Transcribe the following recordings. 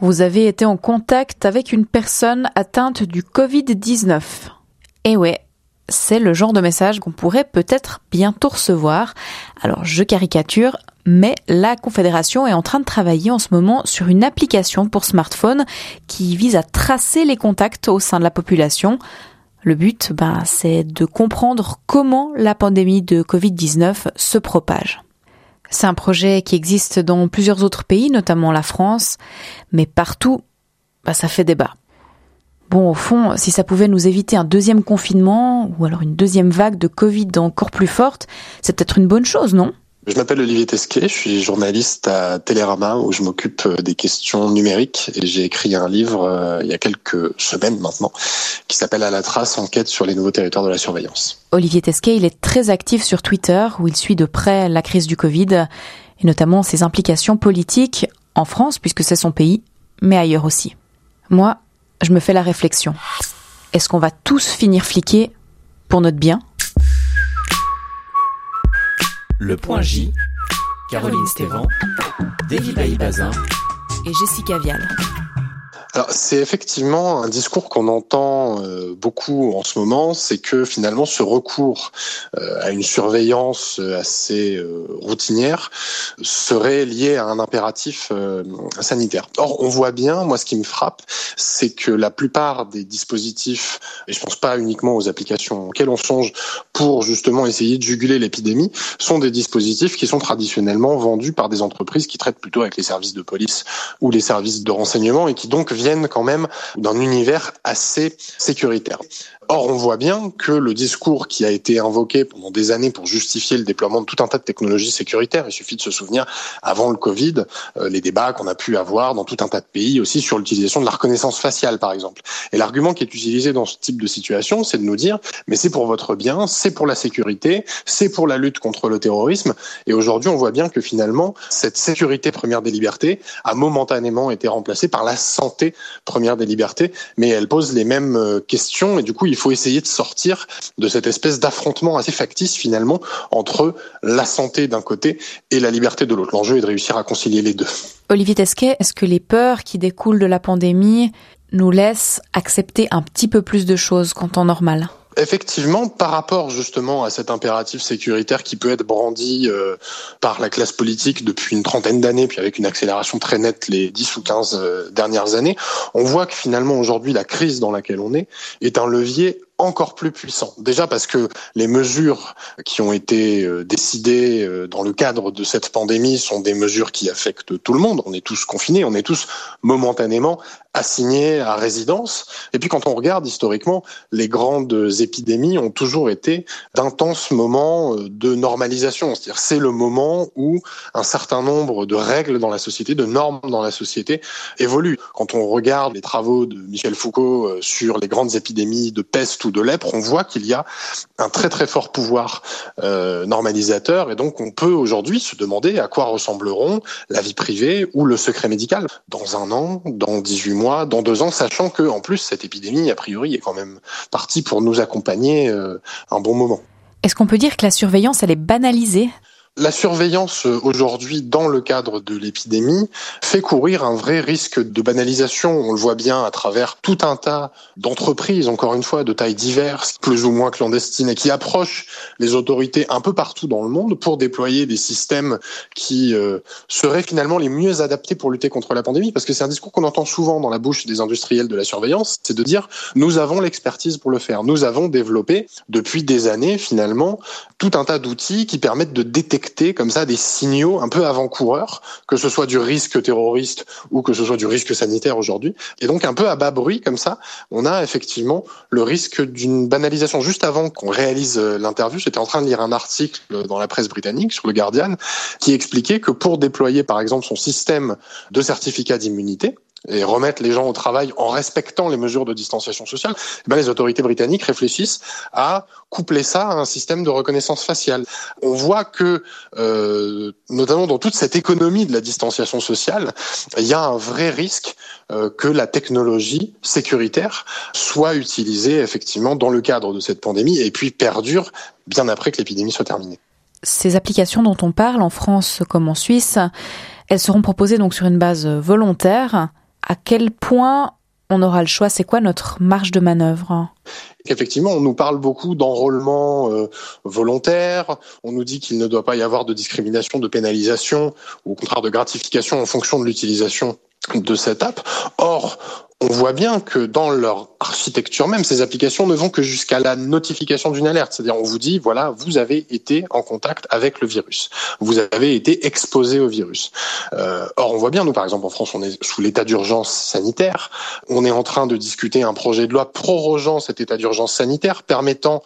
vous avez été en contact avec une personne atteinte du Covid-19. Eh ouais, c'est le genre de message qu'on pourrait peut-être bientôt recevoir. Alors je caricature, mais la Confédération est en train de travailler en ce moment sur une application pour smartphone qui vise à tracer les contacts au sein de la population. Le but, ben, c'est de comprendre comment la pandémie de Covid-19 se propage. C'est un projet qui existe dans plusieurs autres pays, notamment la France, mais partout, bah, ça fait débat. Bon, au fond, si ça pouvait nous éviter un deuxième confinement ou alors une deuxième vague de Covid encore plus forte, c'est peut-être une bonne chose, non? Je m'appelle Olivier Tesquet, je suis journaliste à Télérama où je m'occupe euh, des questions numériques et j'ai écrit un livre euh, il y a quelques semaines maintenant qui s'appelle À la trace, enquête sur les nouveaux territoires de la surveillance. Olivier Tesquet, il est très actif sur Twitter où il suit de près la crise du Covid et notamment ses implications politiques en France puisque c'est son pays, mais ailleurs aussi. Moi, je me fais la réflexion. Est-ce qu'on va tous finir fliqués pour notre bien? Le Point J, Caroline Stévan, David Bazin et Jessica Vial. Alors c'est effectivement un discours qu'on entend euh, beaucoup en ce moment, c'est que finalement ce recours euh, à une surveillance euh, assez routinière serait lié à un impératif sanitaire. Or on voit bien, moi ce qui me frappe, c'est que la plupart des dispositifs, et je pense pas uniquement aux applications auxquelles on songe pour justement essayer de juguler l'épidémie, sont des dispositifs qui sont traditionnellement vendus par des entreprises qui traitent plutôt avec les services de police ou les services de renseignement et qui donc viennent quand même d'un univers assez sécuritaire. Or, on voit bien que le discours qui a été invoqué pendant des années pour justifier le déploiement de tout un tas de technologies sécuritaires, il suffit de se souvenir avant le Covid, euh, les débats qu'on a pu avoir dans tout un tas de pays aussi sur l'utilisation de la reconnaissance faciale, par exemple. Et l'argument qui est utilisé dans ce type de situation, c'est de nous dire, mais c'est pour votre bien, c'est pour la sécurité, c'est pour la lutte contre le terrorisme. Et aujourd'hui, on voit bien que finalement, cette sécurité première des libertés a momentanément été remplacée par la santé première des libertés, mais elle pose les mêmes euh, questions et du coup, faut essayer de sortir de cette espèce d'affrontement assez factice finalement entre la santé d'un côté et la liberté de l'autre. L'enjeu est de réussir à concilier les deux. Olivier Tesquet, est-ce que les peurs qui découlent de la pandémie nous laissent accepter un petit peu plus de choses qu'en temps normal? Effectivement, par rapport justement à cet impératif sécuritaire qui peut être brandi euh, par la classe politique depuis une trentaine d'années, puis avec une accélération très nette les 10 ou 15 euh, dernières années, on voit que finalement aujourd'hui la crise dans laquelle on est est un levier encore plus puissant. Déjà parce que les mesures qui ont été euh, décidées euh, dans le cadre de cette pandémie sont des mesures qui affectent tout le monde. On est tous confinés, on est tous momentanément assignés à résidence. Et puis quand on regarde historiquement, les grandes épidémies ont toujours été d'intenses moments euh, de normalisation. C'est-à-dire c'est le moment où un certain nombre de règles dans la société, de normes dans la société évoluent. Quand on regarde les travaux de Michel Foucault sur les grandes épidémies de peste ou de lèpre, on voit qu'il y a un très très fort pouvoir euh, normalisateur et donc on peut aujourd'hui se demander à quoi ressembleront la vie privée ou le secret médical dans un an, dans 18 mois, dans deux ans, sachant que en plus cette épidémie a priori est quand même partie pour nous accompagner euh, un bon moment. Est-ce qu'on peut dire que la surveillance elle est banalisée? La surveillance euh, aujourd'hui dans le cadre de l'épidémie fait courir un vrai risque de banalisation. On le voit bien à travers tout un tas d'entreprises, encore une fois, de tailles diverses, plus ou moins clandestines, et qui approchent les autorités un peu partout dans le monde pour déployer des systèmes qui euh, seraient finalement les mieux adaptés pour lutter contre la pandémie. Parce que c'est un discours qu'on entend souvent dans la bouche des industriels de la surveillance, c'est de dire nous avons l'expertise pour le faire. Nous avons développé depuis des années finalement tout un tas d'outils qui permettent de détecter comme ça des signaux un peu avant-coureurs, que ce soit du risque terroriste ou que ce soit du risque sanitaire aujourd'hui. Et donc un peu à bas bruit comme ça, on a effectivement le risque d'une banalisation. Juste avant qu'on réalise euh, l'interview, j'étais en train de lire un article dans la presse britannique sur le Guardian qui expliquait que pour déployer par exemple son système de certificat d'immunité, et remettre les gens au travail en respectant les mesures de distanciation sociale, eh ben les autorités britanniques réfléchissent à coupler ça à un système de reconnaissance faciale. On voit que, euh, notamment dans toute cette économie de la distanciation sociale, il y a un vrai risque euh, que la technologie sécuritaire soit utilisée effectivement dans le cadre de cette pandémie et puis perdure bien après que l'épidémie soit terminée. Ces applications dont on parle en France comme en Suisse, elles seront proposées donc sur une base volontaire à quel point on aura le choix? C'est quoi notre marge de manœuvre? Effectivement, on nous parle beaucoup d'enrôlement euh, volontaire. On nous dit qu'il ne doit pas y avoir de discrimination, de pénalisation, ou au contraire de gratification en fonction de l'utilisation de cette app. Or, on voit bien que dans leur architecture même, ces applications ne vont que jusqu'à la notification d'une alerte. C'est-à-dire, on vous dit, voilà, vous avez été en contact avec le virus. Vous avez été exposé au virus. Euh, or, on voit bien, nous, par exemple, en France, on est sous l'état d'urgence sanitaire. On est en train de discuter un projet de loi prorogeant cet état d'urgence sanitaire, permettant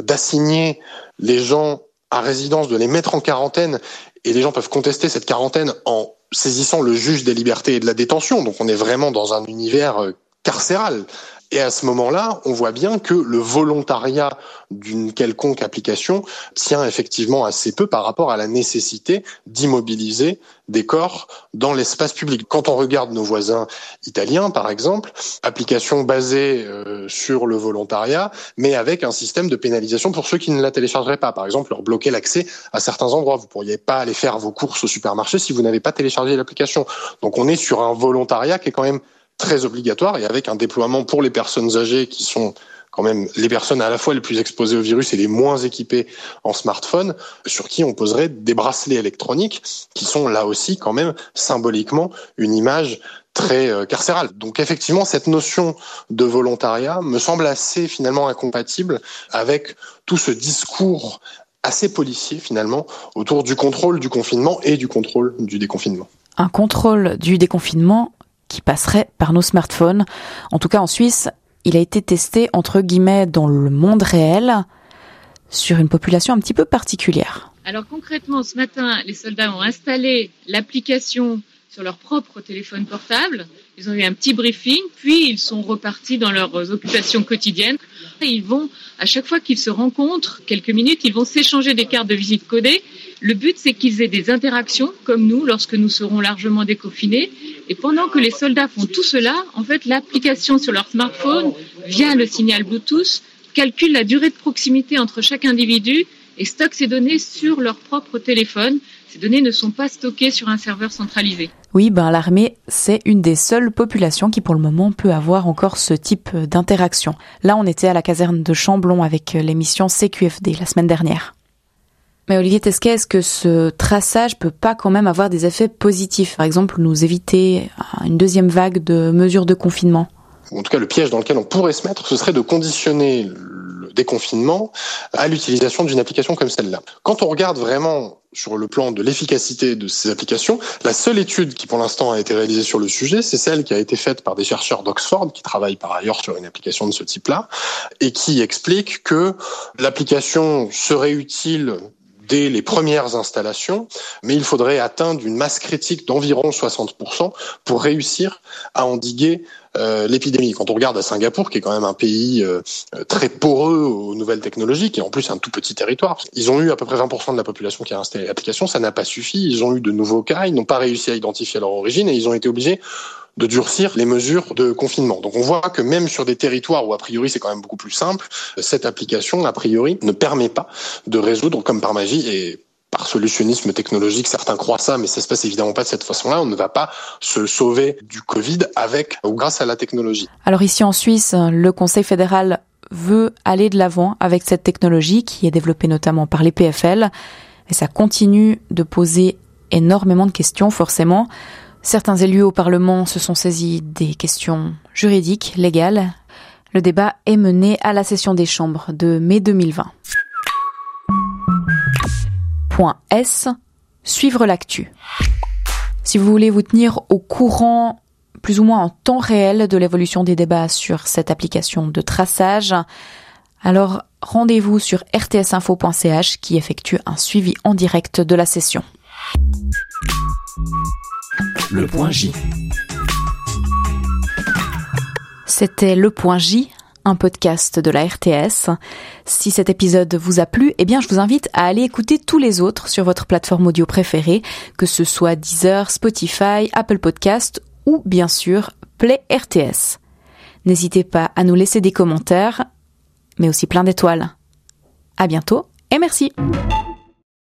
d'assigner les gens à résidence, de les mettre en quarantaine, et les gens peuvent contester cette quarantaine en saisissant le juge des libertés et de la détention. Donc on est vraiment dans un univers euh, carcéral. Et à ce moment-là, on voit bien que le volontariat d'une quelconque application tient effectivement assez peu par rapport à la nécessité d'immobiliser des corps dans l'espace public. Quand on regarde nos voisins italiens, par exemple, application basée euh, sur le volontariat, mais avec un système de pénalisation pour ceux qui ne la téléchargeraient pas. Par exemple, leur bloquer l'accès à certains endroits. Vous pourriez pas aller faire vos courses au supermarché si vous n'avez pas téléchargé l'application. Donc on est sur un volontariat qui est quand même très obligatoire et avec un déploiement pour les personnes âgées qui sont quand même les personnes à la fois les plus exposées au virus et les moins équipées en smartphone, sur qui on poserait des bracelets électroniques qui sont là aussi quand même symboliquement une image très euh, carcérale. Donc effectivement, cette notion de volontariat me semble assez finalement incompatible avec tout ce discours assez policier finalement autour du contrôle du confinement et du contrôle du déconfinement. Un contrôle du déconfinement qui passerait par nos smartphones. En tout cas en Suisse, il a été testé entre guillemets dans le monde réel sur une population un petit peu particulière. Alors concrètement, ce matin, les soldats ont installé l'application sur leur propre téléphone portable. Ils ont eu un petit briefing, puis ils sont repartis dans leurs occupations quotidiennes. Ils vont, à chaque fois qu'ils se rencontrent, quelques minutes, ils vont s'échanger des cartes de visite codées. Le but, c'est qu'ils aient des interactions, comme nous, lorsque nous serons largement déconfinés, et pendant que les soldats font tout cela, en fait, l'application sur leur smartphone, via le signal Bluetooth, calcule la durée de proximité entre chaque individu et stocke ces données sur leur propre téléphone. Ces données ne sont pas stockées sur un serveur centralisé. Oui, ben l'armée, c'est une des seules populations qui pour le moment peut avoir encore ce type d'interaction. Là, on était à la caserne de Chamblon avec l'émission CQFD la semaine dernière. Mais Olivier Tesquet, est-ce que ce traçage peut pas quand même avoir des effets positifs? Par exemple, nous éviter une deuxième vague de mesures de confinement En tout cas, le piège dans lequel on pourrait se mettre, ce serait de conditionner le déconfinement à l'utilisation d'une application comme celle-là. Quand on regarde vraiment sur le plan de l'efficacité de ces applications, la seule étude qui pour l'instant a été réalisée sur le sujet, c'est celle qui a été faite par des chercheurs d'Oxford qui travaillent par ailleurs sur une application de ce type-là et qui explique que l'application serait utile dès les premières installations, mais il faudrait atteindre une masse critique d'environ 60% pour réussir à endiguer l'épidémie. Quand on regarde à Singapour, qui est quand même un pays euh, très poreux aux nouvelles technologies, qui est en plus un tout petit territoire, ils ont eu à peu près 20% de la population qui a installé l'application, ça n'a pas suffi, ils ont eu de nouveaux cas, ils n'ont pas réussi à identifier leur origine et ils ont été obligés de durcir les mesures de confinement. Donc on voit que même sur des territoires où a priori c'est quand même beaucoup plus simple, cette application a priori ne permet pas de résoudre comme par magie et par solutionnisme technologique, certains croient ça, mais ça se passe évidemment pas de cette façon-là. On ne va pas se sauver du Covid avec ou grâce à la technologie. Alors ici en Suisse, le Conseil fédéral veut aller de l'avant avec cette technologie qui est développée notamment par les PFL, et ça continue de poser énormément de questions forcément. Certains élus au Parlement se sont saisis des questions juridiques, légales. Le débat est mené à la session des chambres de mai 2020. S. Suivre l'actu. Si vous voulez vous tenir au courant plus ou moins en temps réel de l'évolution des débats sur cette application de traçage, alors rendez-vous sur rtsinfo.ch qui effectue un suivi en direct de la session. Le point J. C'était Le Point J, podcast de la RTS. Si cet épisode vous a plu, eh bien, je vous invite à aller écouter tous les autres sur votre plateforme audio préférée, que ce soit Deezer, Spotify, Apple Podcast ou bien sûr Play RTS. N'hésitez pas à nous laisser des commentaires, mais aussi plein d'étoiles. À bientôt et merci!